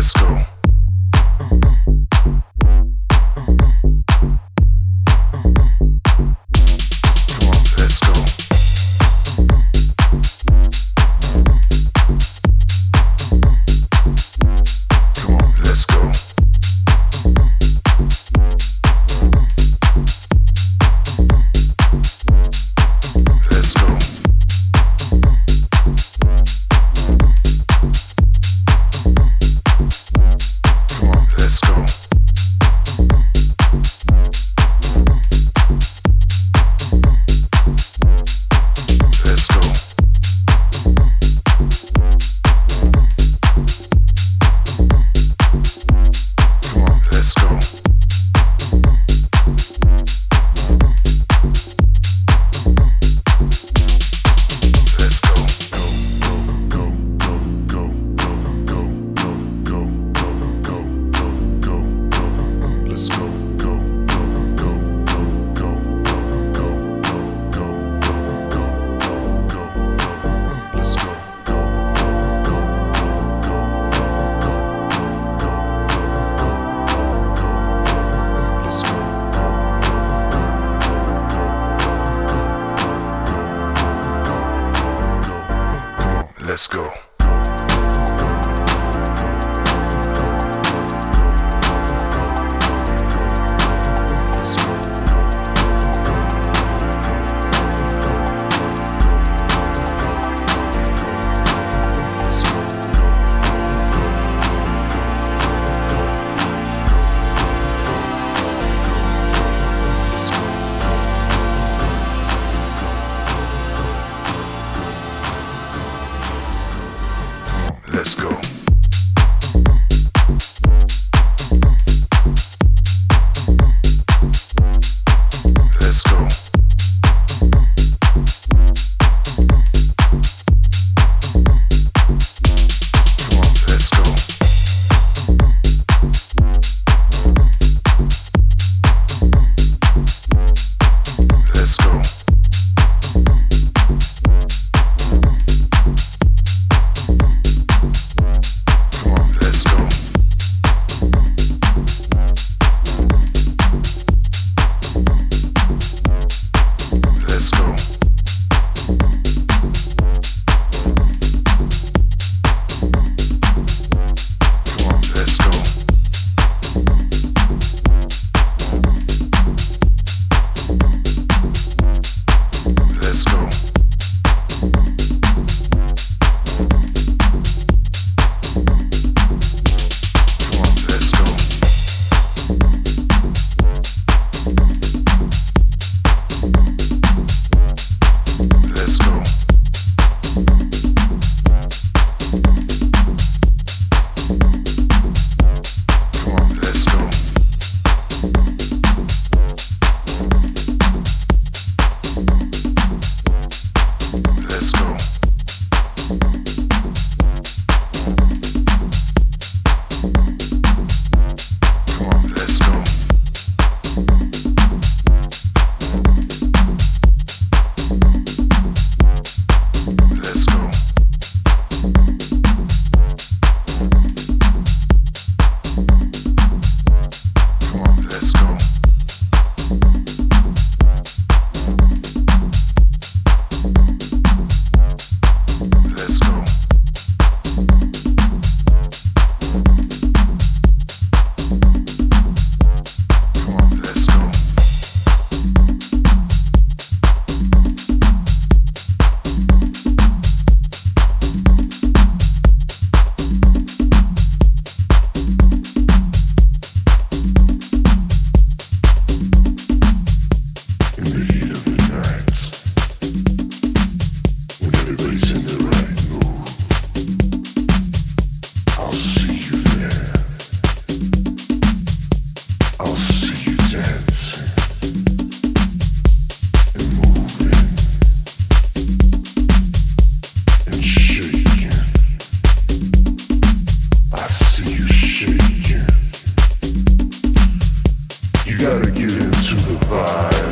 Let's go. into the vibe.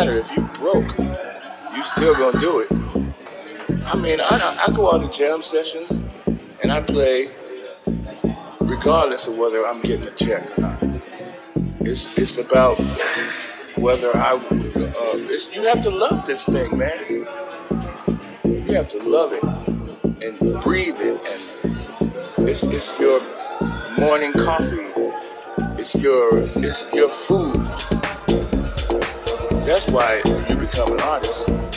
Matter if you broke, you still gonna do it. I mean, I, I go out to jam sessions and I play regardless of whether I'm getting a check or not. It's, it's about whether I, uh, it's, you have to love this thing, man. You have to love it and breathe it. And it's, it's your morning coffee. It's your it's your food. That's why you become an artist.